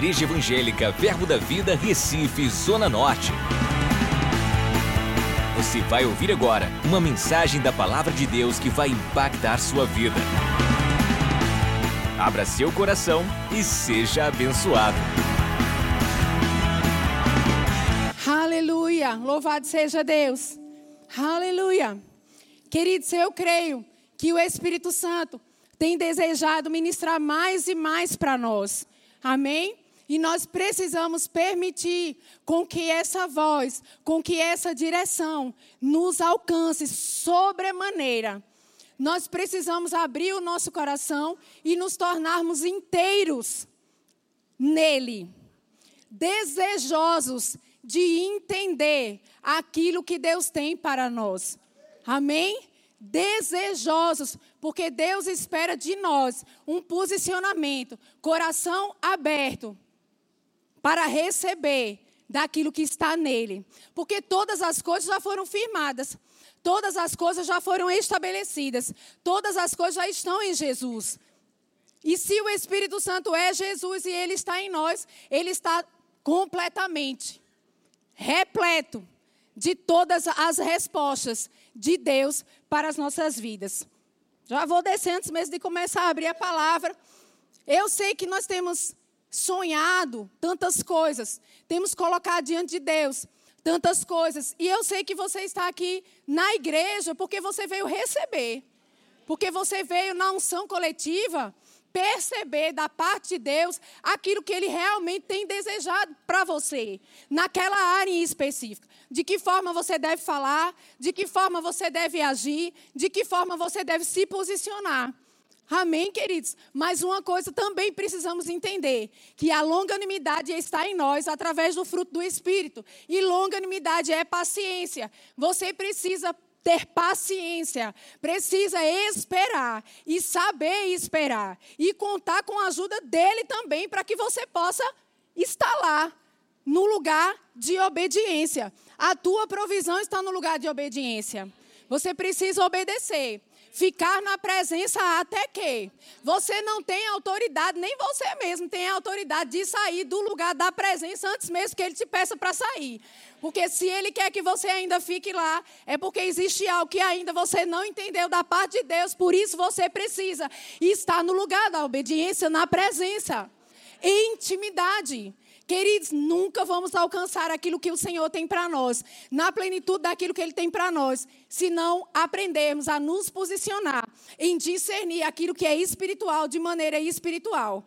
Igreja Evangélica Verbo da Vida, Recife, Zona Norte. Você vai ouvir agora uma mensagem da Palavra de Deus que vai impactar sua vida. Abra seu coração e seja abençoado. Aleluia! Louvado seja Deus! Aleluia! Queridos, eu creio que o Espírito Santo tem desejado ministrar mais e mais para nós. Amém? E nós precisamos permitir com que essa voz, com que essa direção nos alcance sobremaneira. Nós precisamos abrir o nosso coração e nos tornarmos inteiros nele, desejosos de entender aquilo que Deus tem para nós. Amém? desejosos, porque Deus espera de nós um posicionamento, coração aberto para receber daquilo que está nele. Porque todas as coisas já foram firmadas, todas as coisas já foram estabelecidas, todas as coisas já estão em Jesus. E se o Espírito Santo é Jesus e ele está em nós, ele está completamente repleto de todas as respostas de Deus para as nossas vidas. Já vou descer antes mesmo de começar a abrir a palavra. Eu sei que nós temos sonhado tantas coisas, temos colocado diante de Deus tantas coisas. E eu sei que você está aqui na igreja porque você veio receber, porque você veio na unção coletiva perceber da parte de Deus aquilo que Ele realmente tem desejado para você, naquela área em específica. De que forma você deve falar, de que forma você deve agir, de que forma você deve se posicionar. Amém, queridos? Mas uma coisa também precisamos entender: que a longanimidade está em nós através do fruto do Espírito. E longanimidade é paciência. Você precisa ter paciência, precisa esperar e saber esperar e contar com a ajuda dele também para que você possa estar lá no lugar de obediência. A tua provisão está no lugar de obediência. Você precisa obedecer ficar na presença até que você não tem autoridade, nem você mesmo tem autoridade de sair do lugar da presença antes mesmo que ele te peça para sair. Porque se ele quer que você ainda fique lá, é porque existe algo que ainda você não entendeu da parte de Deus, por isso você precisa estar no lugar da obediência, na presença. Intimidade. Queridos, nunca vamos alcançar aquilo que o Senhor tem para nós, na plenitude daquilo que Ele tem para nós, se não aprendermos a nos posicionar em discernir aquilo que é espiritual de maneira espiritual.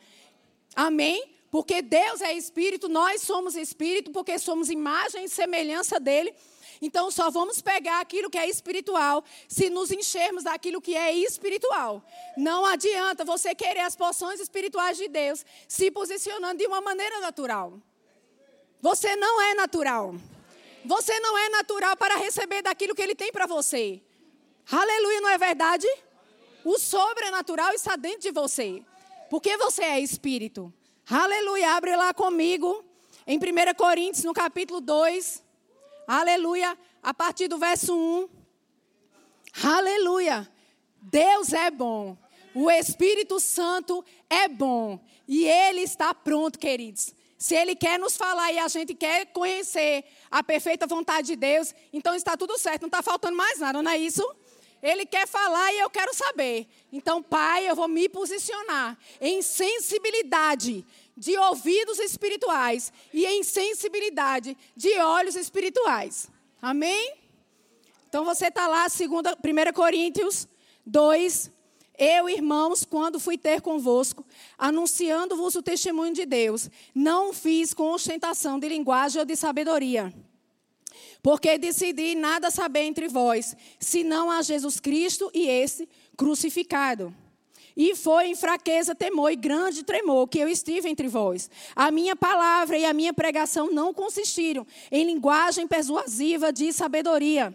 Amém? Porque Deus é espírito, nós somos espírito, porque somos imagem e semelhança dele. Então só vamos pegar aquilo que é espiritual se nos enchermos daquilo que é espiritual. Não adianta você querer as porções espirituais de Deus se posicionando de uma maneira natural. Você não é natural. Você não é natural para receber daquilo que ele tem para você. Aleluia, não é verdade? O sobrenatural está dentro de você. Porque você é espírito. Aleluia, abre lá comigo. Em 1 Coríntios, no capítulo 2. Aleluia. A partir do verso 1. Aleluia. Deus é bom. O Espírito Santo é bom. E Ele está pronto, queridos. Se Ele quer nos falar e a gente quer conhecer a perfeita vontade de Deus, então está tudo certo, não está faltando mais nada, não é isso? Ele quer falar e eu quero saber. Então, Pai, eu vou me posicionar em sensibilidade de ouvidos espirituais e em sensibilidade de olhos espirituais. Amém? Então você está lá, 1 Coríntios 2. Eu, irmãos, quando fui ter convosco, anunciando-vos o testemunho de Deus, não fiz com ostentação de linguagem ou de sabedoria. Porque decidi nada saber entre vós, senão a Jesus Cristo e esse crucificado. E foi em fraqueza, temor e grande tremor que eu estive entre vós. A minha palavra e a minha pregação não consistiram em linguagem persuasiva de sabedoria,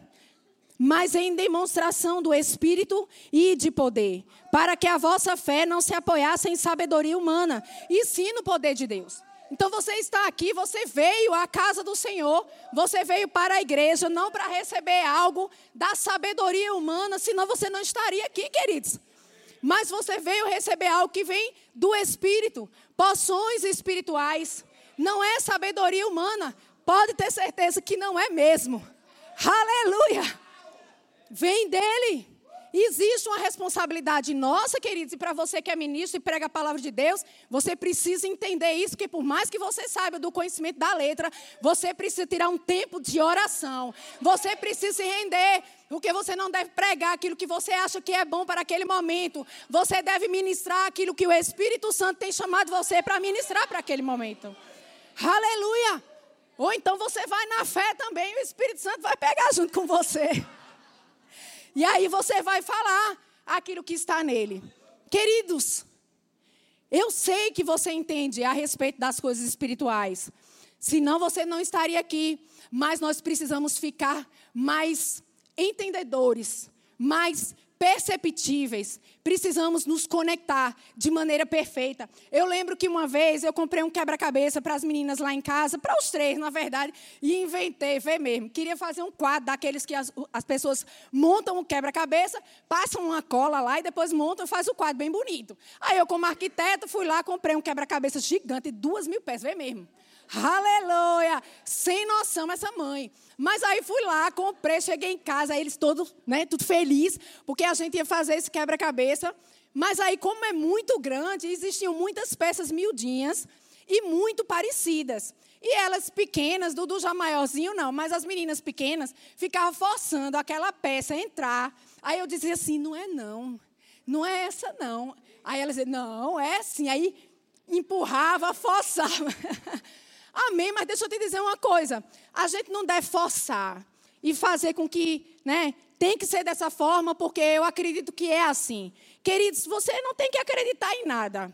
mas em demonstração do Espírito e de poder, para que a vossa fé não se apoiasse em sabedoria humana, e sim no poder de Deus. Então você está aqui, você veio à casa do Senhor, você veio para a igreja, não para receber algo da sabedoria humana, senão você não estaria aqui, queridos. Mas você veio receber algo que vem do Espírito, poções espirituais. Não é sabedoria humana. Pode ter certeza que não é mesmo. Aleluia! Vem dele. Existe uma responsabilidade nossa, queridos, e para você que é ministro e prega a palavra de Deus, você precisa entender isso, que por mais que você saiba do conhecimento da letra, você precisa tirar um tempo de oração. Você precisa se render, porque você não deve pregar aquilo que você acha que é bom para aquele momento. Você deve ministrar aquilo que o Espírito Santo tem chamado você para ministrar para aquele momento. Aleluia! Ou então você vai na fé também, o Espírito Santo vai pegar junto com você. E aí você vai falar aquilo que está nele. Queridos, eu sei que você entende a respeito das coisas espirituais. Senão você não estaria aqui. Mas nós precisamos ficar mais entendedores, mais perceptíveis. Precisamos nos conectar de maneira perfeita. Eu lembro que uma vez eu comprei um quebra-cabeça para as meninas lá em casa, para os três, na verdade, e inventei, vê mesmo. Queria fazer um quadro daqueles que as, as pessoas montam o quebra-cabeça, passam uma cola lá e depois montam e fazem o quadro bem bonito. Aí eu, como arquiteto, fui lá, comprei um quebra-cabeça gigante, duas mil peças, vê mesmo. Aleluia! Sem noção essa mãe. Mas aí fui lá, comprei, cheguei em casa, eles todos, né, tudo feliz, porque a gente ia fazer esse quebra-cabeça. Mas aí, como é muito grande, existiam muitas peças miudinhas e muito parecidas. E elas pequenas, Dudu já maiorzinho não, mas as meninas pequenas ficavam forçando aquela peça a entrar. Aí eu dizia assim, não é não, não é essa não. Aí elas diziam, não, é assim. Aí empurrava, forçava. Amém, mas deixa eu te dizer uma coisa. A gente não deve forçar e fazer com que, né, tem que ser dessa forma, porque eu acredito que é assim. Queridos, você não tem que acreditar em nada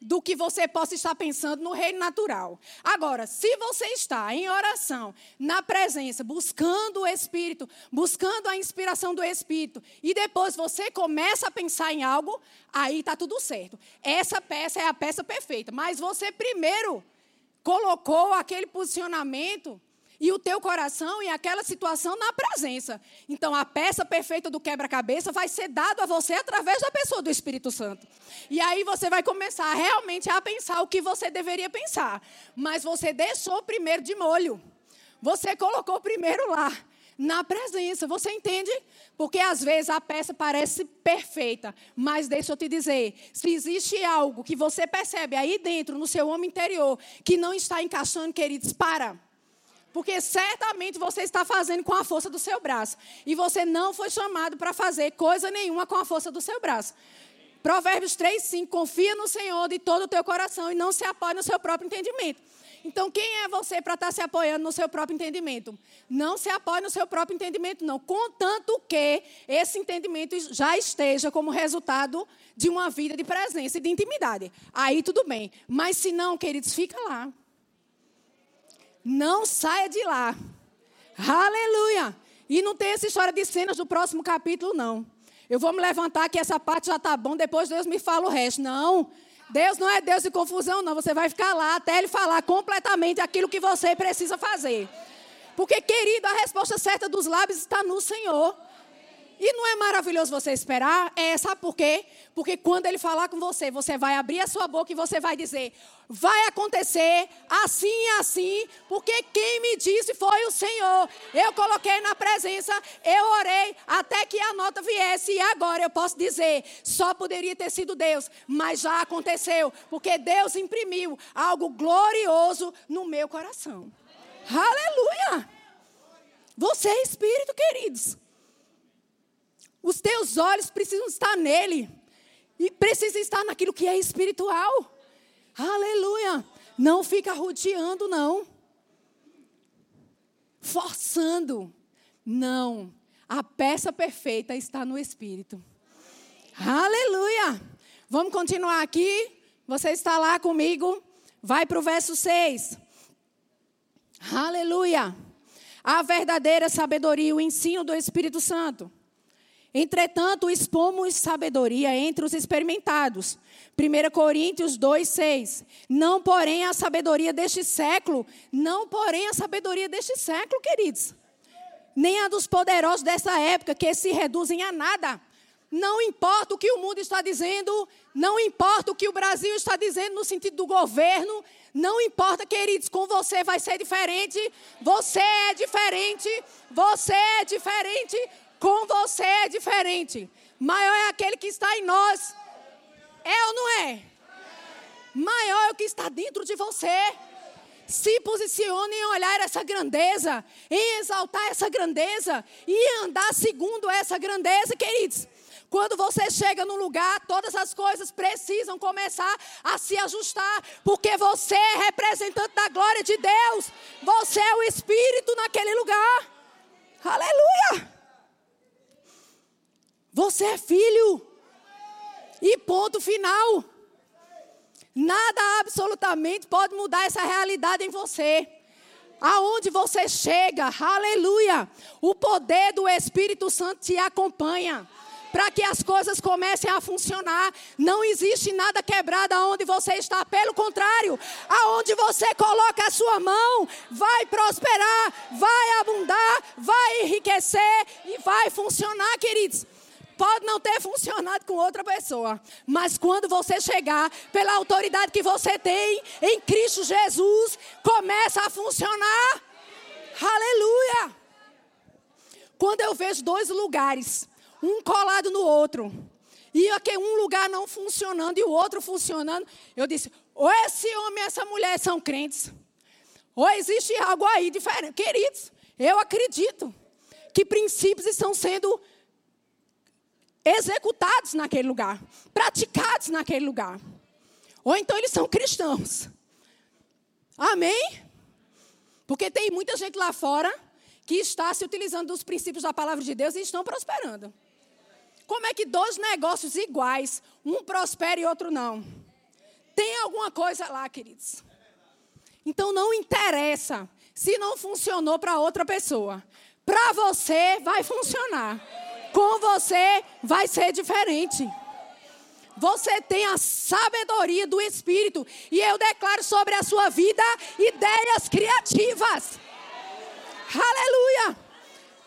do que você possa estar pensando no reino natural. Agora, se você está em oração, na presença, buscando o Espírito, buscando a inspiração do Espírito, e depois você começa a pensar em algo, aí está tudo certo. Essa peça é a peça perfeita, mas você primeiro colocou aquele posicionamento e o teu coração e aquela situação na presença. Então, a peça perfeita do quebra-cabeça vai ser dado a você através da pessoa do Espírito Santo. E aí você vai começar realmente a pensar o que você deveria pensar. Mas você deixou primeiro de molho. Você colocou primeiro lá na presença. Você entende? Porque às vezes a peça parece perfeita, mas deixa eu te dizer: se existe algo que você percebe aí dentro, no seu homem interior, que não está encaixando, queridos, para. Porque certamente você está fazendo com a força do seu braço. E você não foi chamado para fazer coisa nenhuma com a força do seu braço. Provérbios 3, 5. Confia no Senhor de todo o teu coração e não se apoie no seu próprio entendimento. Então, quem é você para estar tá se apoiando no seu próprio entendimento? Não se apoie no seu próprio entendimento, não. Contanto que esse entendimento já esteja como resultado de uma vida de presença e de intimidade. Aí tudo bem. Mas se não, queridos, fica lá. Não saia de lá. Aleluia. E não tem essa história de cenas do próximo capítulo, não. Eu vou me levantar que essa parte já está bom, depois Deus me fala o resto. Não. Deus não é Deus de confusão, não. Você vai ficar lá até Ele falar completamente aquilo que você precisa fazer. Porque, querido, a resposta certa dos lábios está no Senhor. E não é maravilhoso você esperar? É, sabe por quê? Porque quando ele falar com você, você vai abrir a sua boca e você vai dizer: vai acontecer assim e assim, porque quem me disse foi o Senhor. Eu coloquei na presença, eu orei até que a nota viesse, e agora eu posso dizer: só poderia ter sido Deus, mas já aconteceu, porque Deus imprimiu algo glorioso no meu coração. Aleluia! Você é espírito, queridos. Os teus olhos precisam estar nele. E precisa estar naquilo que é espiritual. Aleluia. Não fica rodeando, não. Forçando. Não. A peça perfeita está no Espírito. Aleluia. Vamos continuar aqui. Você está lá comigo. Vai para o verso 6. Aleluia. A verdadeira sabedoria, o ensino do Espírito Santo. Entretanto, expomos sabedoria entre os experimentados. 1 Coríntios 2, 6. Não, porém, a sabedoria deste século, não, porém, a sabedoria deste século, queridos. Nem a dos poderosos dessa época, que se reduzem a nada. Não importa o que o mundo está dizendo, não importa o que o Brasil está dizendo no sentido do governo, não importa, queridos, com você vai ser diferente. Você é diferente, você é diferente, com você é diferente. Maior é aquele que está em nós. É ou não é? Maior é o que está dentro de você. Se posicione em olhar essa grandeza, em exaltar essa grandeza e andar segundo essa grandeza, queridos. Quando você chega no lugar, todas as coisas precisam começar a se ajustar, porque você é representante da glória de Deus. Você é o Espírito naquele lugar. Aleluia! Você é filho. E ponto final. Nada absolutamente pode mudar essa realidade em você. Aonde você chega, aleluia, o poder do Espírito Santo te acompanha para que as coisas comecem a funcionar. Não existe nada quebrado aonde você está, pelo contrário, aonde você coloca a sua mão, vai prosperar, vai abundar, vai enriquecer e vai funcionar, queridos. Pode não ter funcionado com outra pessoa, mas quando você chegar, pela autoridade que você tem em Cristo Jesus, começa a funcionar. Aleluia! Quando eu vejo dois lugares um colado no outro. E aqui um lugar não funcionando e o outro funcionando. Eu disse: ou esse homem e essa mulher são crentes, ou existe algo aí diferente. Queridos, eu acredito que princípios estão sendo executados naquele lugar, praticados naquele lugar. Ou então eles são cristãos. Amém? Porque tem muita gente lá fora que está se utilizando dos princípios da palavra de Deus e estão prosperando. Como é que dois negócios iguais, um prospera e outro não? Tem alguma coisa lá, queridos. Então não interessa se não funcionou para outra pessoa. Para você vai funcionar. Com você vai ser diferente. Você tem a sabedoria do Espírito. E eu declaro sobre a sua vida ideias criativas. Aleluia!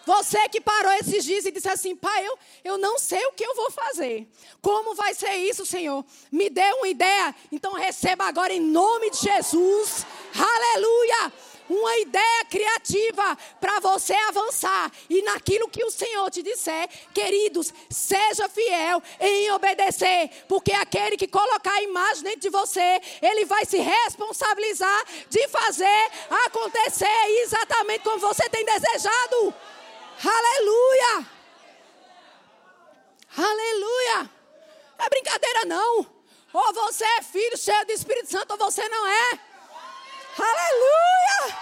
Você que parou esses dias e disse assim, pai, eu, eu não sei o que eu vou fazer. Como vai ser isso, Senhor? Me dê uma ideia. Então receba agora em nome de Jesus. Aleluia! Uma ideia criativa para você avançar. E naquilo que o Senhor te disser, queridos, seja fiel em obedecer. Porque aquele que colocar a imagem dentro de você, ele vai se responsabilizar de fazer acontecer exatamente como você tem desejado. Aleluia! Aleluia! É brincadeira não. Ou você é filho cheio do Espírito Santo ou você não é. Aleluia!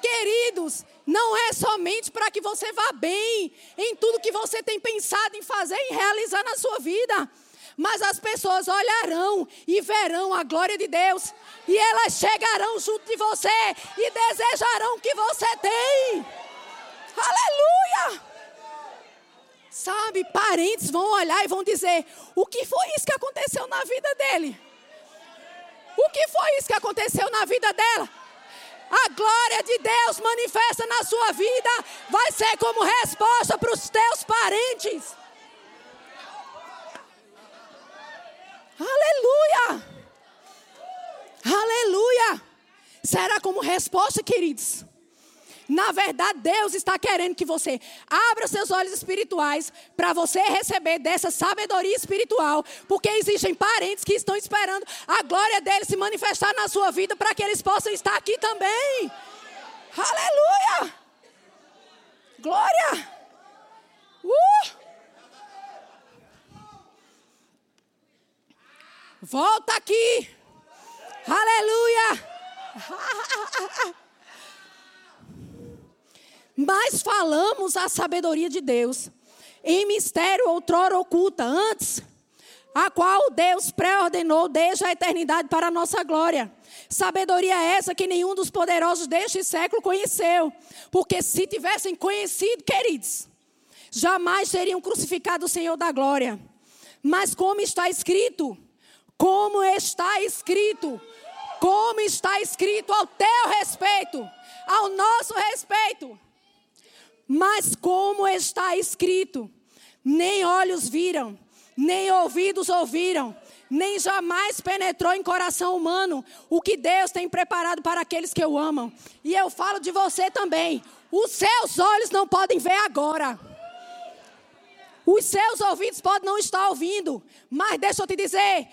Queridos, não é somente para que você vá bem em tudo que você tem pensado em fazer e realizar na sua vida mas as pessoas olharão e verão a glória de Deus, e elas chegarão junto de você e desejarão o que você tem. Aleluia! Sabe, parentes vão olhar e vão dizer: o que foi isso que aconteceu na vida dele? O que foi isso que aconteceu na vida dela? A glória de Deus manifesta na sua vida, vai ser como resposta para os teus parentes. Aleluia! Aleluia! Será como resposta, queridos? Na verdade, Deus está querendo que você abra seus olhos espirituais para você receber dessa sabedoria espiritual, porque existem parentes que estão esperando a glória dele se manifestar na sua vida para que eles possam estar aqui também. Aleluia! Glória! Uh! Volta aqui. Aleluia. Mas falamos a sabedoria de Deus em mistério outrora oculta antes, a qual Deus pré-ordenou desde a eternidade para a nossa glória. Sabedoria essa que nenhum dos poderosos deste século conheceu, porque se tivessem conhecido, queridos, jamais teriam crucificado o Senhor da glória. Mas como está escrito, como está escrito, como está escrito ao teu respeito, ao nosso respeito. Mas como está escrito, nem olhos viram, nem ouvidos ouviram, nem jamais penetrou em coração humano o que Deus tem preparado para aqueles que o amam. E eu falo de você também. Os seus olhos não podem ver agora. Os seus ouvidos podem não estar ouvindo, mas deixa eu te dizer,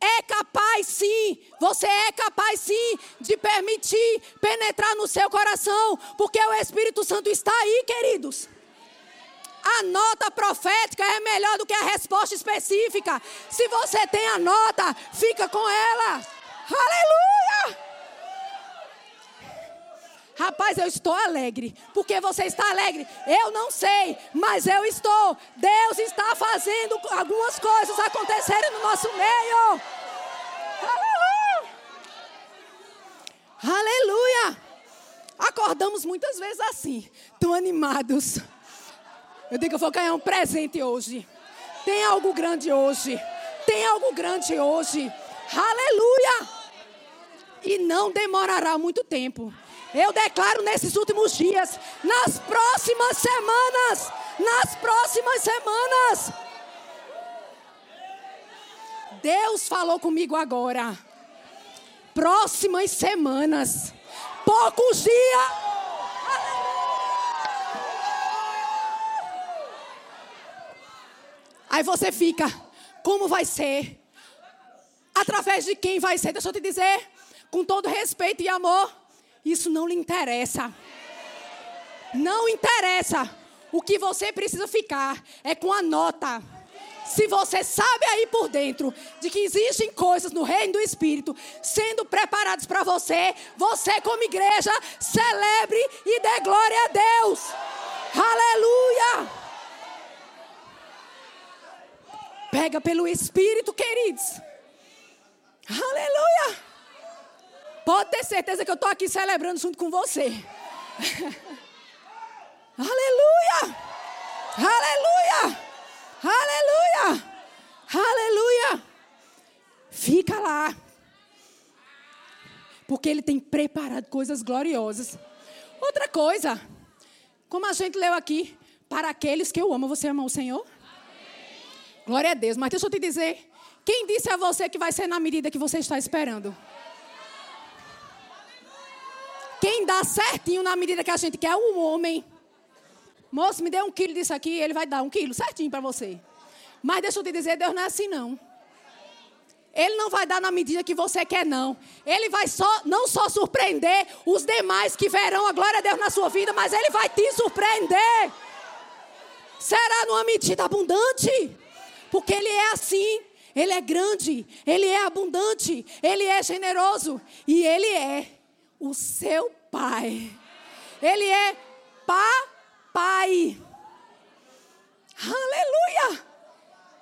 é capaz sim, você é capaz sim de permitir penetrar no seu coração, porque o Espírito Santo está aí, queridos. A nota profética é melhor do que a resposta específica. Se você tem a nota, fica com ela. Aleluia! Rapaz, eu estou alegre. Porque você está alegre? Eu não sei, mas eu estou. Deus está fazendo algumas coisas acontecerem no nosso meio. Aleluia! Aleluia! Acordamos muitas vezes assim, tão animados. Eu digo eu vou ganhar um presente hoje. Tem algo grande hoje. Tem algo grande hoje. Aleluia! E não demorará muito tempo. Eu declaro nesses últimos dias, nas próximas semanas, nas próximas semanas. Deus falou comigo agora. Próximas semanas, poucos dias. Aí você fica, como vai ser? Através de quem vai ser? Deixa eu te dizer, com todo respeito e amor, isso não lhe interessa. Não interessa. O que você precisa ficar é com a nota. Se você sabe aí por dentro de que existem coisas no reino do Espírito sendo preparadas para você, você, como igreja, celebre e dê glória a Deus. Aleluia! Pega pelo Espírito, queridos. Aleluia! Pode ter certeza que eu estou aqui celebrando junto com você. Aleluia! Aleluia! Aleluia! Aleluia! Fica lá. Porque Ele tem preparado coisas gloriosas. Outra coisa, como a gente leu aqui, para aqueles que eu amo, você ama o Senhor? Glória a Deus. Mas deixa eu te dizer. Quem disse a você que vai ser na medida que você está esperando? Quem dá certinho na medida que a gente quer é homem. Moço, me dê um quilo disso aqui, ele vai dar um quilo certinho para você. Mas deixa eu te dizer, Deus não é assim não. Ele não vai dar na medida que você quer, não. Ele vai só, não só surpreender os demais que verão a glória de Deus na sua vida, mas ele vai te surpreender. Será numa medida abundante. Porque Ele é assim. Ele é grande, Ele é abundante, Ele é generoso e Ele é o seu Pai. Ele é papai. Aleluia!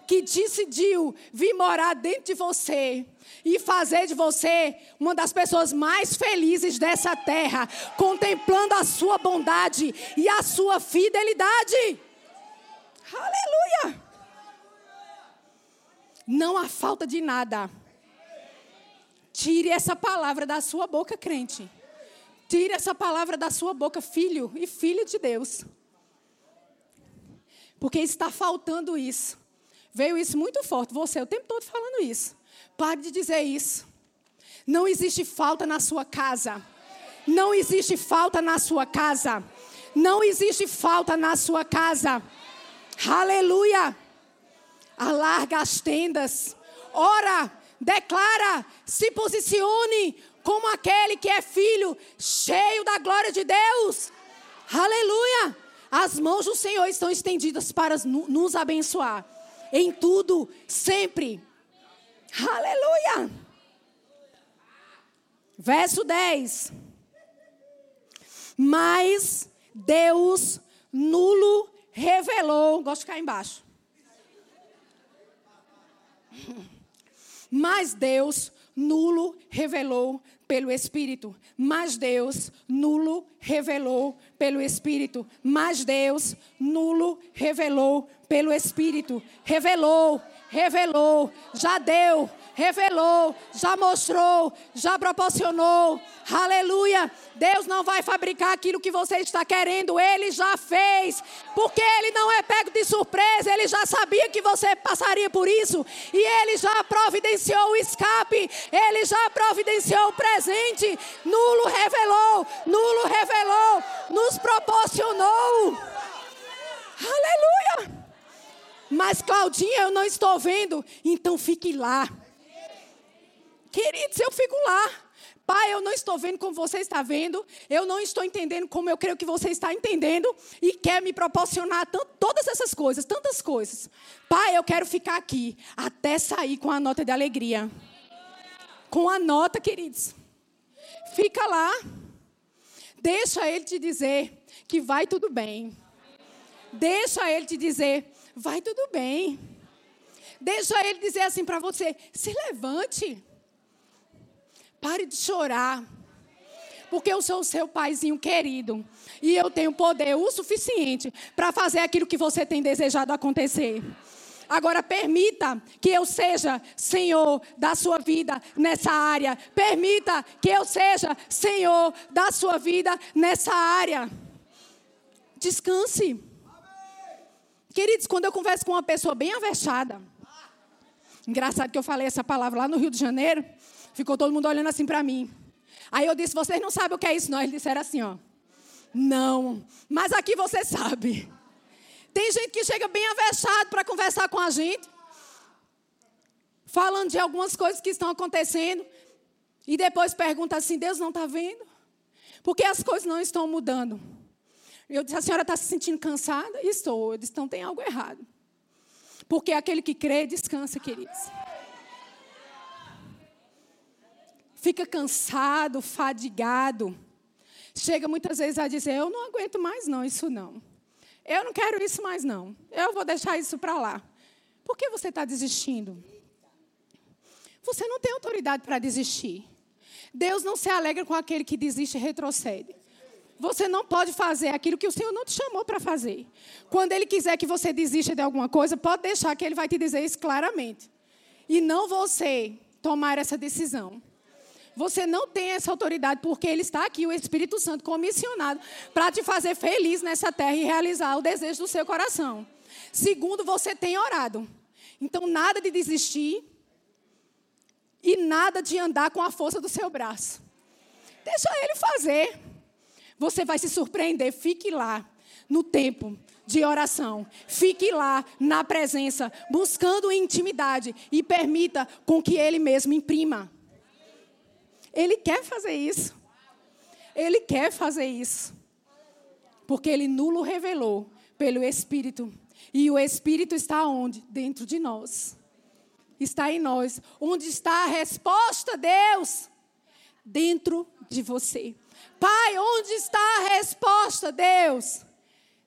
Que decidiu vir morar dentro de você e fazer de você uma das pessoas mais felizes dessa terra, contemplando a sua bondade e a sua fidelidade. Aleluia! Não há falta de nada. Tire essa palavra da sua boca, crente. Tire essa palavra da sua boca, filho e filha de Deus. Porque está faltando isso. Veio isso muito forte. Você o tempo todo falando isso. Pare de dizer isso. Não existe falta na sua casa. Não existe falta na sua casa. Não existe falta na sua casa. Aleluia alarga as tendas, ora, declara, se posicione como aquele que é filho, cheio da glória de Deus. Aleluia! As mãos do Senhor estão estendidas para nos abençoar em tudo, sempre. Aleluia! Verso 10. Mas Deus nulo revelou, gosto de ficar embaixo. Mas Deus nulo revelou pelo Espírito. Mas Deus nulo revelou pelo Espírito. Mas Deus nulo revelou pelo Espírito. Revelou, revelou, já deu, revelou, já mostrou, já proporcionou. Aleluia. Deus não vai fabricar aquilo que você está querendo, ele já fez. Porque ele não é pego de surpresa, ele já sabia que você passaria por isso e ele já providenciou o escape, ele já providenciou o presente. Nulo revelou, nulo revelou, nos proporcionou. Aleluia. Mas Claudinha, eu não estou vendo, então fique lá. Queridos, eu fico lá. Pai, eu não estou vendo como você está vendo, eu não estou entendendo como eu creio que você está entendendo e quer me proporcionar todas essas coisas, tantas coisas. Pai, eu quero ficar aqui até sair com a nota de alegria. Com a nota, queridos. Fica lá. Deixa ele te dizer que vai tudo bem. Deixa ele te dizer, vai tudo bem. Deixa ele dizer assim para você: se levante. Pare de chorar. Porque eu sou o seu paizinho querido. E eu tenho poder o suficiente para fazer aquilo que você tem desejado acontecer. Agora, permita que eu seja Senhor da sua vida nessa área. Permita que eu seja Senhor da sua vida nessa área. Descanse. Queridos, quando eu converso com uma pessoa bem avexada, engraçado que eu falei essa palavra lá no Rio de Janeiro, ficou todo mundo olhando assim para mim. Aí eu disse: vocês não sabem o que é isso, não. Eles disseram assim: ó, não, mas aqui você sabe. Tem gente que chega bem avexado para conversar com a gente, falando de algumas coisas que estão acontecendo, e depois pergunta assim: Deus não está vendo? Porque as coisas não estão mudando. Eu disse, a senhora está se sentindo cansada? Estou. Eu disse, então tem algo errado. Porque aquele que crê, descansa, queridos. Fica cansado, fadigado. Chega muitas vezes a dizer, eu não aguento mais não, isso não. Eu não quero isso mais não. Eu vou deixar isso para lá. Por que você está desistindo? Você não tem autoridade para desistir. Deus não se alegra com aquele que desiste e retrocede. Você não pode fazer aquilo que o Senhor não te chamou para fazer. Quando Ele quiser que você desista de alguma coisa, pode deixar que Ele vai te dizer isso claramente. E não você tomar essa decisão. Você não tem essa autoridade porque Ele está aqui, o Espírito Santo, comissionado para te fazer feliz nessa terra e realizar o desejo do seu coração. Segundo, você tem orado. Então, nada de desistir e nada de andar com a força do seu braço. Deixa Ele fazer. Você vai se surpreender. Fique lá no tempo de oração. Fique lá na presença, buscando intimidade e permita com que ele mesmo imprima. Ele quer fazer isso. Ele quer fazer isso. Porque ele nulo revelou pelo Espírito. E o Espírito está onde? Dentro de nós. Está em nós. Onde está a resposta, Deus? Dentro de você. Pai, onde está a resposta, Deus?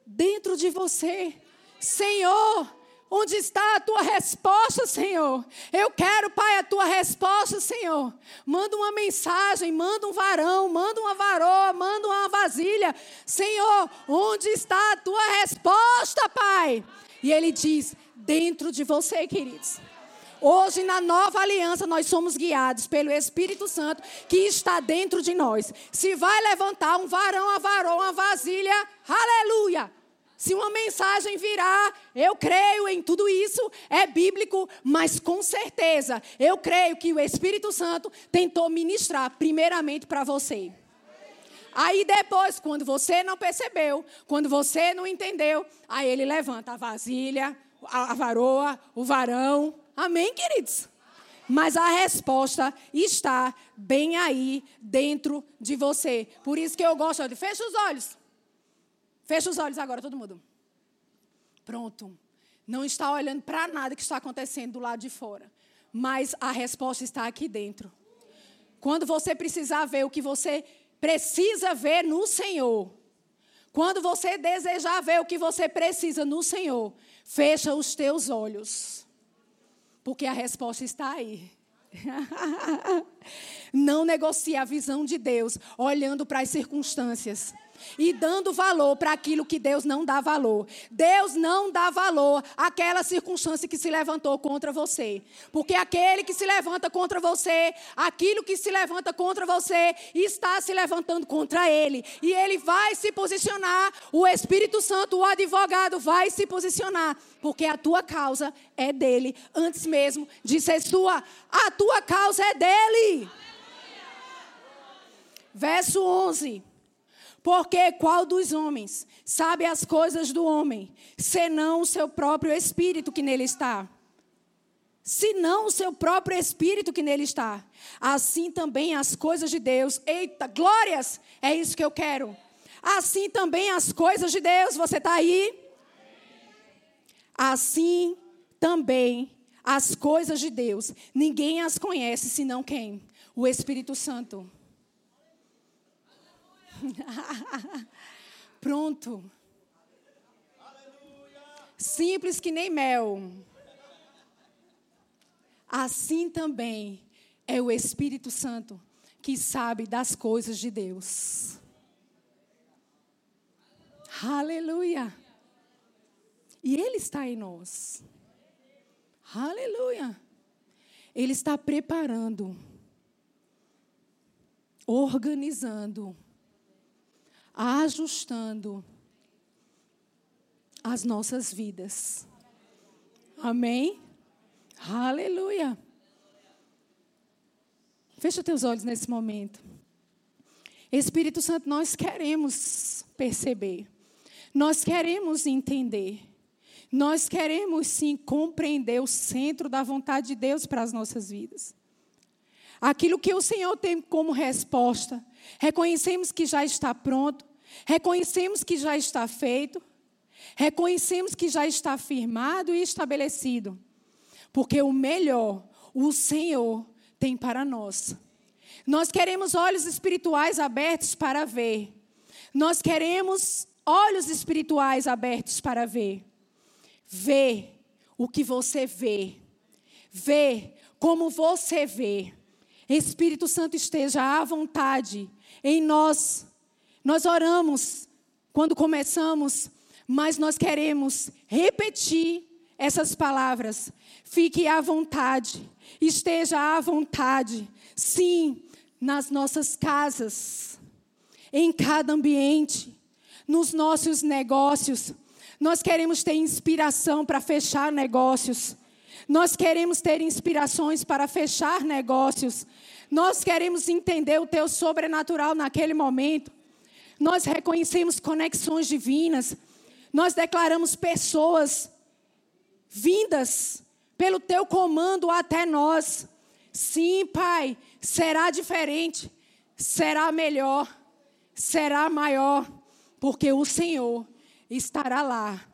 Dentro de você. Senhor, onde está a tua resposta, Senhor? Eu quero, Pai, a tua resposta, Senhor. Manda uma mensagem, manda um varão, manda uma varoa, manda uma vasilha. Senhor, onde está a tua resposta, Pai? E ele diz: dentro de você, queridos. Hoje, na nova aliança, nós somos guiados pelo Espírito Santo que está dentro de nós. Se vai levantar um varão, a varoa, uma vasilha, aleluia! Se uma mensagem virá, eu creio em tudo isso, é bíblico, mas com certeza eu creio que o Espírito Santo tentou ministrar primeiramente para você. Aí depois, quando você não percebeu, quando você não entendeu, aí ele levanta a vasilha, a varoa, o varão, Amém, queridos? Mas a resposta está bem aí dentro de você. Por isso que eu gosto de fecha os olhos. Fecha os olhos agora, todo mundo. Pronto. Não está olhando para nada que está acontecendo do lado de fora. Mas a resposta está aqui dentro. Quando você precisar ver o que você precisa ver no Senhor. Quando você desejar ver o que você precisa no Senhor, fecha os teus olhos. Porque a resposta está aí. Não negocie a visão de Deus olhando para as circunstâncias. E dando valor para aquilo que Deus não dá valor. Deus não dá valor àquela circunstância que se levantou contra você. Porque aquele que se levanta contra você, aquilo que se levanta contra você, está se levantando contra ele. E ele vai se posicionar, o Espírito Santo, o advogado, vai se posicionar. Porque a tua causa é dele, antes mesmo de ser sua. A tua causa é dele. Verso 11. Porque qual dos homens sabe as coisas do homem, senão o seu próprio espírito que nele está? Senão o seu próprio espírito que nele está. Assim também as coisas de Deus. Eita, glórias! É isso que eu quero. Assim também as coisas de Deus. Você está aí? Assim também as coisas de Deus. Ninguém as conhece senão quem? O Espírito Santo. Pronto. Simples que nem mel. Assim também é o Espírito Santo que sabe das coisas de Deus. Aleluia. E Ele está em nós. Aleluia. Ele está preparando, organizando ajustando as nossas vidas. Amém? Aleluia. Fecha teus olhos nesse momento. Espírito Santo, nós queremos perceber. Nós queremos entender. Nós queremos sim compreender o centro da vontade de Deus para as nossas vidas. Aquilo que o Senhor tem como resposta, reconhecemos que já está pronto, Reconhecemos que já está feito, reconhecemos que já está firmado e estabelecido, porque o melhor o Senhor tem para nós. Nós queremos olhos espirituais abertos para ver. Nós queremos olhos espirituais abertos para ver. Ver o que você vê. Ver como você vê. Espírito Santo esteja à vontade em nós nós oramos quando começamos, mas nós queremos repetir essas palavras. Fique à vontade, esteja à vontade, sim, nas nossas casas, em cada ambiente, nos nossos negócios. Nós queremos ter inspiração para fechar negócios. Nós queremos ter inspirações para fechar negócios. Nós queremos entender o teu sobrenatural naquele momento nós reconhecemos conexões divinas, nós declaramos pessoas vindas pelo teu comando até nós. Sim, Pai, será diferente, será melhor, será maior, porque o Senhor estará lá.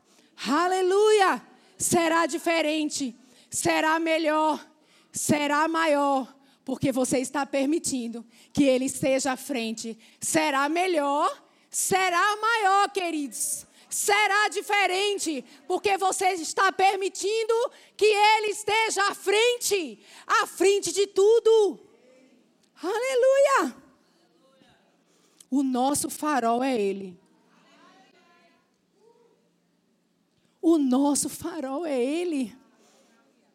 Aleluia! Será diferente, será melhor, será maior, porque você está permitindo que ele esteja à frente. Será melhor, será maior, queridos. Será diferente, porque você está permitindo que ele esteja à frente, à frente de tudo. Aleluia! O nosso farol é ele. O nosso farol é ele.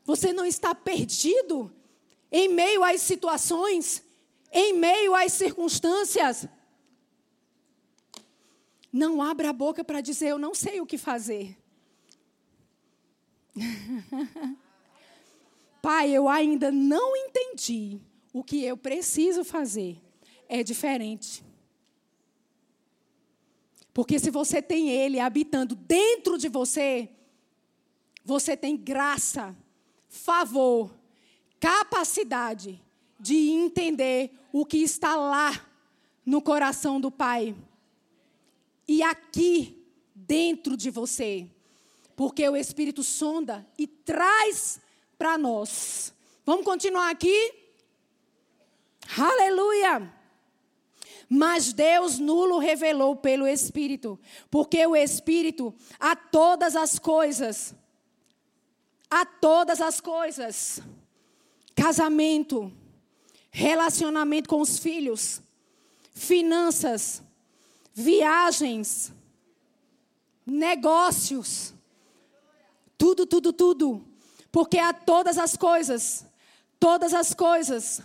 Você não está perdido em meio às situações, em meio às circunstâncias. Não abra a boca para dizer eu não sei o que fazer. Pai, eu ainda não entendi o que eu preciso fazer. É diferente. Porque se você tem Ele habitando dentro de você, você tem graça, favor capacidade de entender o que está lá no coração do Pai. E aqui dentro de você. Porque o Espírito sonda e traz para nós. Vamos continuar aqui? Aleluia! Mas Deus nulo revelou pelo Espírito, porque o Espírito a todas as coisas, a todas as coisas, casamento, relacionamento com os filhos, finanças, viagens, negócios, tudo, tudo, tudo. Porque há todas as coisas, todas as coisas,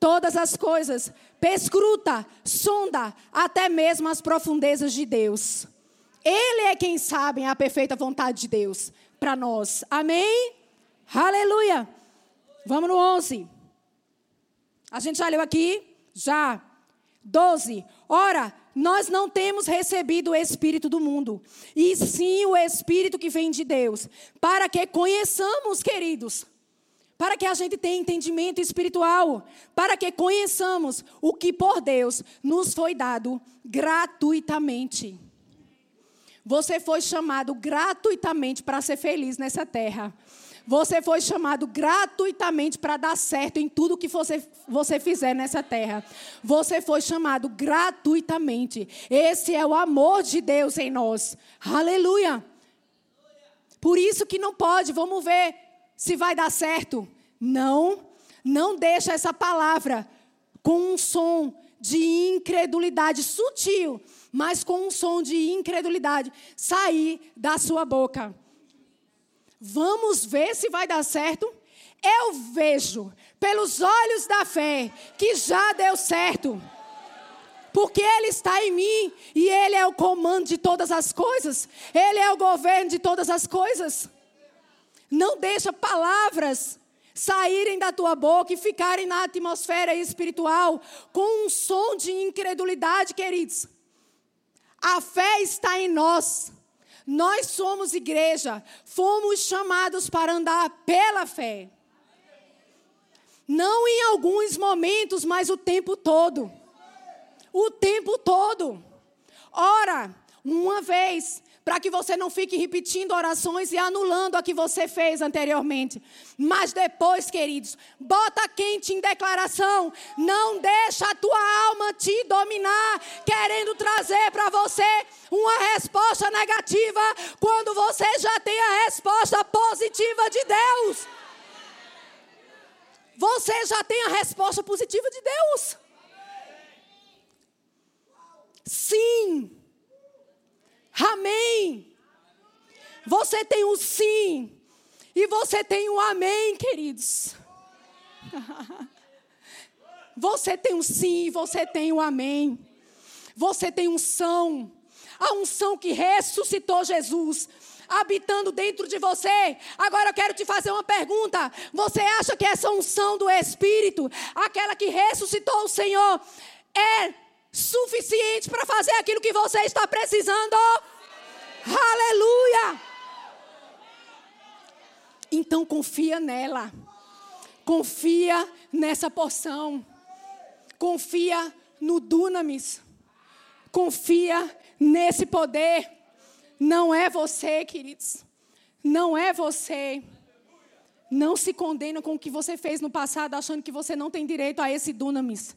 todas as coisas, pescruta, sonda, até mesmo as profundezas de Deus. Ele é quem sabe a perfeita vontade de Deus para nós. Amém? Aleluia. Vamos no 11. A gente já leu aqui? Já. 12. Ora, nós não temos recebido o Espírito do mundo, e sim o Espírito que vem de Deus, para que conheçamos, queridos, para que a gente tenha entendimento espiritual, para que conheçamos o que por Deus nos foi dado gratuitamente. Você foi chamado gratuitamente para ser feliz nessa terra. Você foi chamado gratuitamente para dar certo em tudo que você, você fizer nessa terra. Você foi chamado gratuitamente. Esse é o amor de Deus em nós. Aleluia. Por isso que não pode, vamos ver se vai dar certo. Não, não deixa essa palavra com um som de incredulidade sutil, mas com um som de incredulidade sair da sua boca. Vamos ver se vai dar certo? Eu vejo pelos olhos da fé que já deu certo. Porque Ele está em mim e Ele é o comando de todas as coisas. Ele é o governo de todas as coisas. Não deixa palavras saírem da tua boca e ficarem na atmosfera espiritual com um som de incredulidade, queridos. A fé está em nós. Nós somos igreja, fomos chamados para andar pela fé. Não em alguns momentos, mas o tempo todo. O tempo todo. Ora, uma vez, para que você não fique repetindo orações e anulando a que você fez anteriormente. Mas depois, queridos, bota quente em declaração, não deixa a tua alma te dominar, querendo trazer para você uma resposta negativa, quando você já tem a resposta positiva de Deus. Você já tem a resposta positiva de Deus. Sim. Amém. Você tem um sim e você tem um amém, queridos. Você tem um sim, você tem um amém. Você tem unção. A unção que ressuscitou Jesus habitando dentro de você. Agora eu quero te fazer uma pergunta. Você acha que essa unção do Espírito, aquela que ressuscitou o Senhor, é suficiente para fazer aquilo que você está precisando. Aleluia! Então confia nela. Confia nessa porção. Confia no dunamis. Confia nesse poder. Não é você, queridos. Não é você. Não se condena com o que você fez no passado, achando que você não tem direito a esse dunamis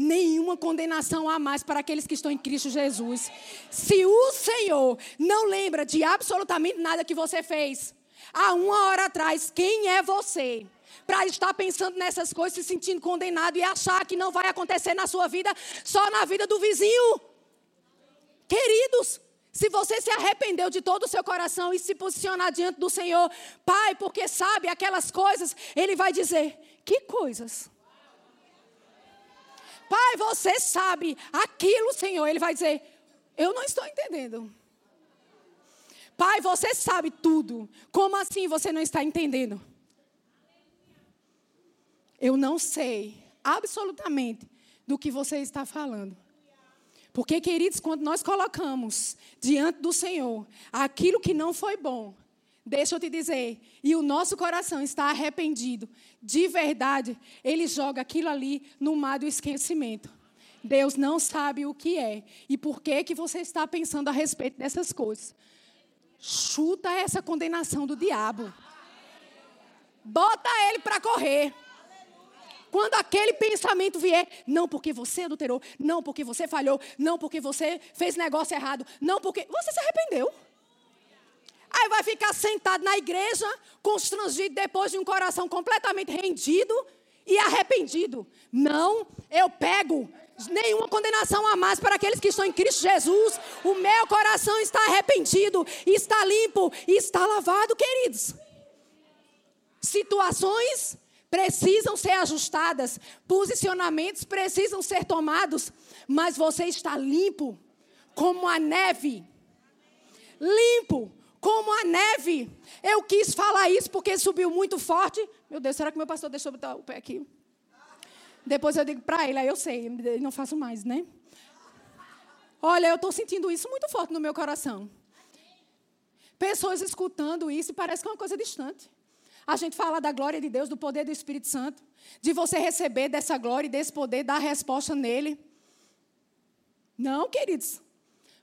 nenhuma condenação há mais para aqueles que estão em Cristo Jesus. Se o Senhor não lembra de absolutamente nada que você fez, há uma hora atrás, quem é você? Para estar pensando nessas coisas, se sentindo condenado e achar que não vai acontecer na sua vida, só na vida do vizinho. Queridos, se você se arrependeu de todo o seu coração e se posicionar diante do Senhor, Pai, porque sabe aquelas coisas, Ele vai dizer: Que coisas? Pai, você sabe aquilo, Senhor. Ele vai dizer: Eu não estou entendendo. Pai, você sabe tudo. Como assim você não está entendendo? Eu não sei absolutamente do que você está falando. Porque, queridos, quando nós colocamos diante do Senhor aquilo que não foi bom, Deixa eu te dizer, e o nosso coração está arrependido, de verdade, ele joga aquilo ali no mar do esquecimento. Deus não sabe o que é e por que que você está pensando a respeito dessas coisas. Chuta essa condenação do diabo. Bota ele para correr. Quando aquele pensamento vier, não porque você adulterou, não porque você falhou, não porque você fez negócio errado, não porque você se arrependeu. Aí vai ficar sentado na igreja, constrangido depois de um coração completamente rendido e arrependido. Não, eu pego Nenhuma condenação a mais para aqueles que estão em Cristo Jesus. O meu coração está arrependido, está limpo, está lavado, queridos. Situações precisam ser ajustadas, posicionamentos precisam ser tomados, mas você está limpo como a neve. Limpo como a neve. Eu quis falar isso porque subiu muito forte. Meu Deus, será que meu pastor deixou botar o pé aqui? Depois eu digo para ele, aí eu sei, não faço mais, né? Olha, eu estou sentindo isso muito forte no meu coração. Pessoas escutando isso e parece que é uma coisa distante. A gente fala da glória de Deus, do poder do Espírito Santo, de você receber dessa glória e desse poder, dar resposta nele. Não, queridos.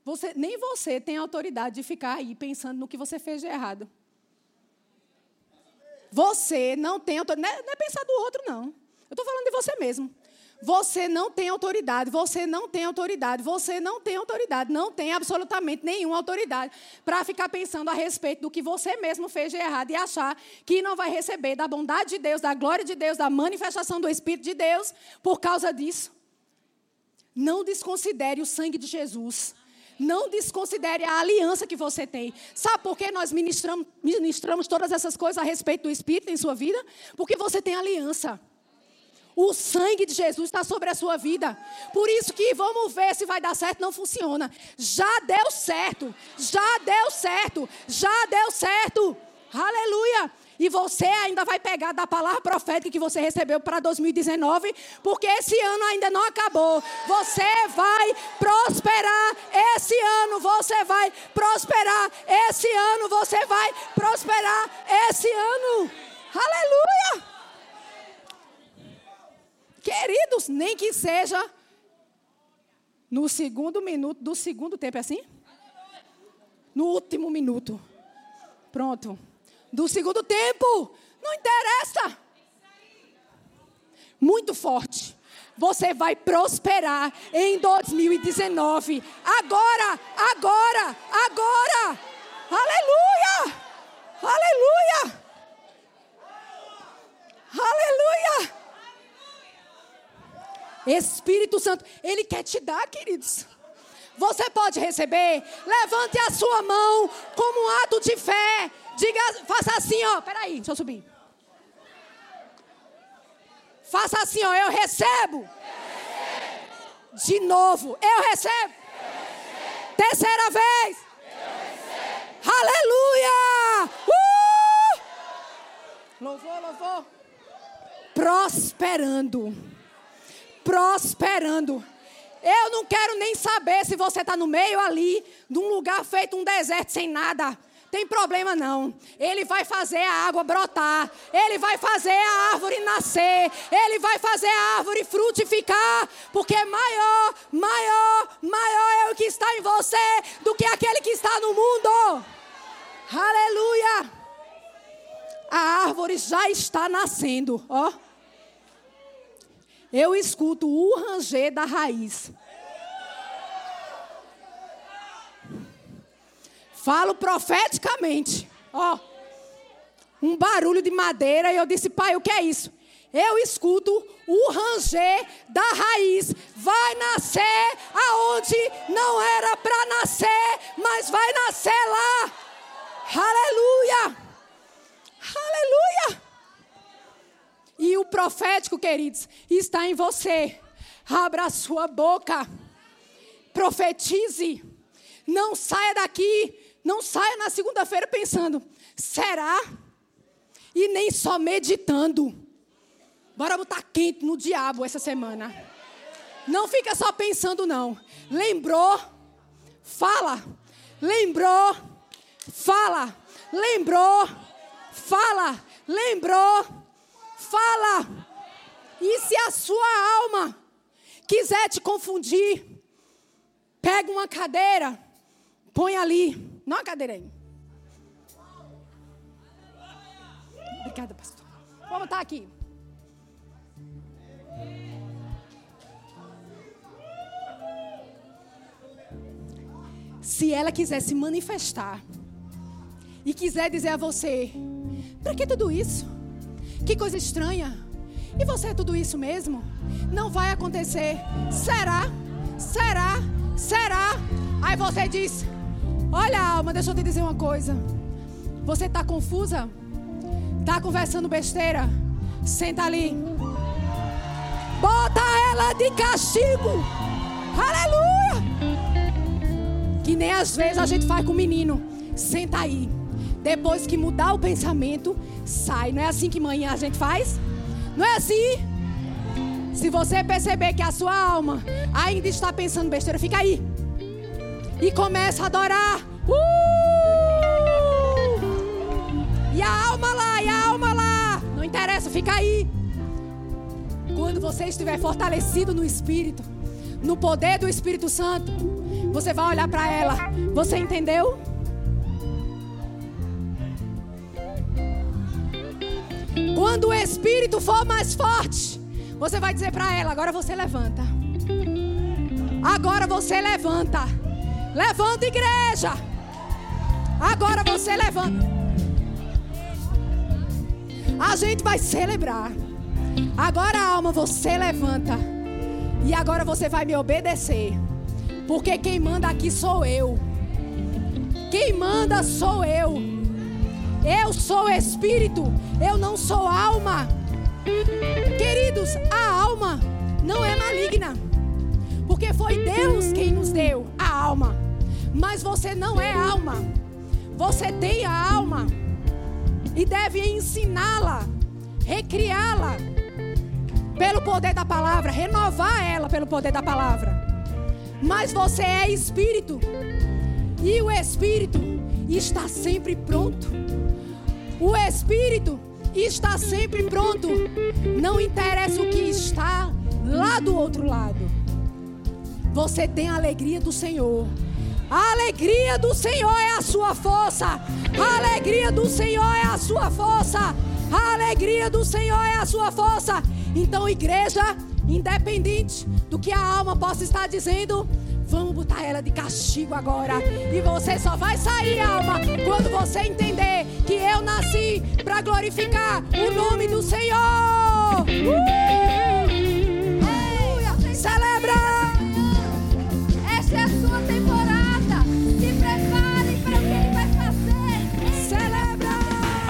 Você, nem você tem autoridade de ficar aí pensando no que você fez de errado. Você não tem autoridade. Não é, não é pensar do outro, não. Eu estou falando de você mesmo. Você não tem autoridade, você não tem autoridade, você não tem autoridade, não tem absolutamente nenhuma autoridade para ficar pensando a respeito do que você mesmo fez de errado e achar que não vai receber da bondade de Deus, da glória de Deus, da manifestação do Espírito de Deus por causa disso. Não desconsidere o sangue de Jesus. Não desconsidere a aliança que você tem. Sabe por que nós ministramos, ministramos todas essas coisas a respeito do Espírito em sua vida? Porque você tem aliança. O sangue de Jesus está sobre a sua vida. Por isso que vamos ver se vai dar certo. Não funciona. Já deu certo. Já deu certo. Já deu certo. Aleluia. E você ainda vai pegar da palavra profética que você recebeu para 2019, porque esse ano ainda não acabou. Você vai prosperar esse ano, você vai prosperar esse ano, você vai prosperar esse ano. Aleluia! Queridos, nem que seja no segundo minuto do segundo tempo, é assim? No último minuto. Pronto. Do segundo tempo. Não interessa. Muito forte. Você vai prosperar em 2019. Agora, agora, agora. Aleluia! Aleluia! Aleluia! Espírito Santo, Ele quer te dar, queridos. Você pode receber. Levante a sua mão como um ato de fé. Diga, faça assim, ó. Peraí, deixa eu subir. Faça assim, ó. Eu recebo. De novo, eu recebo. Terceira vez. Aleluia! Uh! Louvor, louvor. Prosperando prosperando. Eu não quero nem saber se você está no meio ali, de um lugar feito um deserto sem nada. Tem problema não. Ele vai fazer a água brotar. Ele vai fazer a árvore nascer. Ele vai fazer a árvore frutificar. Porque maior, maior, maior é o que está em você do que aquele que está no mundo. Aleluia. A árvore já está nascendo, ó eu escuto o ranger da raiz. Falo profeticamente. Ó, um barulho de madeira e eu disse, pai, o que é isso? Eu escuto o ranger da raiz. Vai nascer aonde não era para nascer, mas vai nascer lá. Aleluia! Aleluia! E o profético, queridos, está em você. Abra a sua boca. Profetize. Não saia daqui. Não saia na segunda-feira pensando: será? E nem só meditando. Bora botar quente no diabo essa semana. Não fica só pensando, não. Lembrou? Fala. Lembrou? Fala. Lembrou? Fala. Lembrou? fala. E se a sua alma quiser te confundir, pega uma cadeira, põe ali. Não a. Obrigada, pastor. Vou botar aqui. Se ela quiser se manifestar e quiser dizer a você: para que tudo isso? Que coisa estranha. E você é tudo isso mesmo? Não vai acontecer. Será? Será? Será? Aí você diz: Olha, alma, deixa eu te dizer uma coisa. Você está confusa? Está conversando besteira? Senta ali. Bota ela de castigo. Aleluia! Que nem às vezes a gente faz com o menino. Senta aí. Depois que mudar o pensamento, sai. Não é assim que manhã a gente faz? Não é assim? Se você perceber que a sua alma ainda está pensando besteira, fica aí. E começa a adorar. Uh! E a alma lá, e a alma lá. Não interessa, fica aí. Quando você estiver fortalecido no Espírito, no poder do Espírito Santo, você vai olhar para ela. Você entendeu? Quando o Espírito for mais forte, você vai dizer para ela: agora você levanta. Agora você levanta. Levanta, igreja. Agora você levanta. A gente vai celebrar. Agora, alma, você levanta. E agora você vai me obedecer. Porque quem manda aqui sou eu. Quem manda sou eu. Eu sou espírito, eu não sou alma. Queridos, a alma não é maligna. Porque foi Deus quem nos deu a alma. Mas você não é alma. Você tem a alma e deve ensiná-la, recriá-la pelo poder da palavra, renovar ela pelo poder da palavra. Mas você é espírito. E o espírito está sempre pronto. O espírito está sempre pronto. Não interessa o que está lá do outro lado. Você tem a alegria do Senhor. A alegria do Senhor é a sua força. A alegria do Senhor é a sua força. A alegria do Senhor é a sua força. Então, igreja, independente do que a alma possa estar dizendo, vamos botar ela de castigo agora. E você só vai sair, alma, quando você entender que eu nasci para glorificar o nome do Senhor. Uh! Celebra!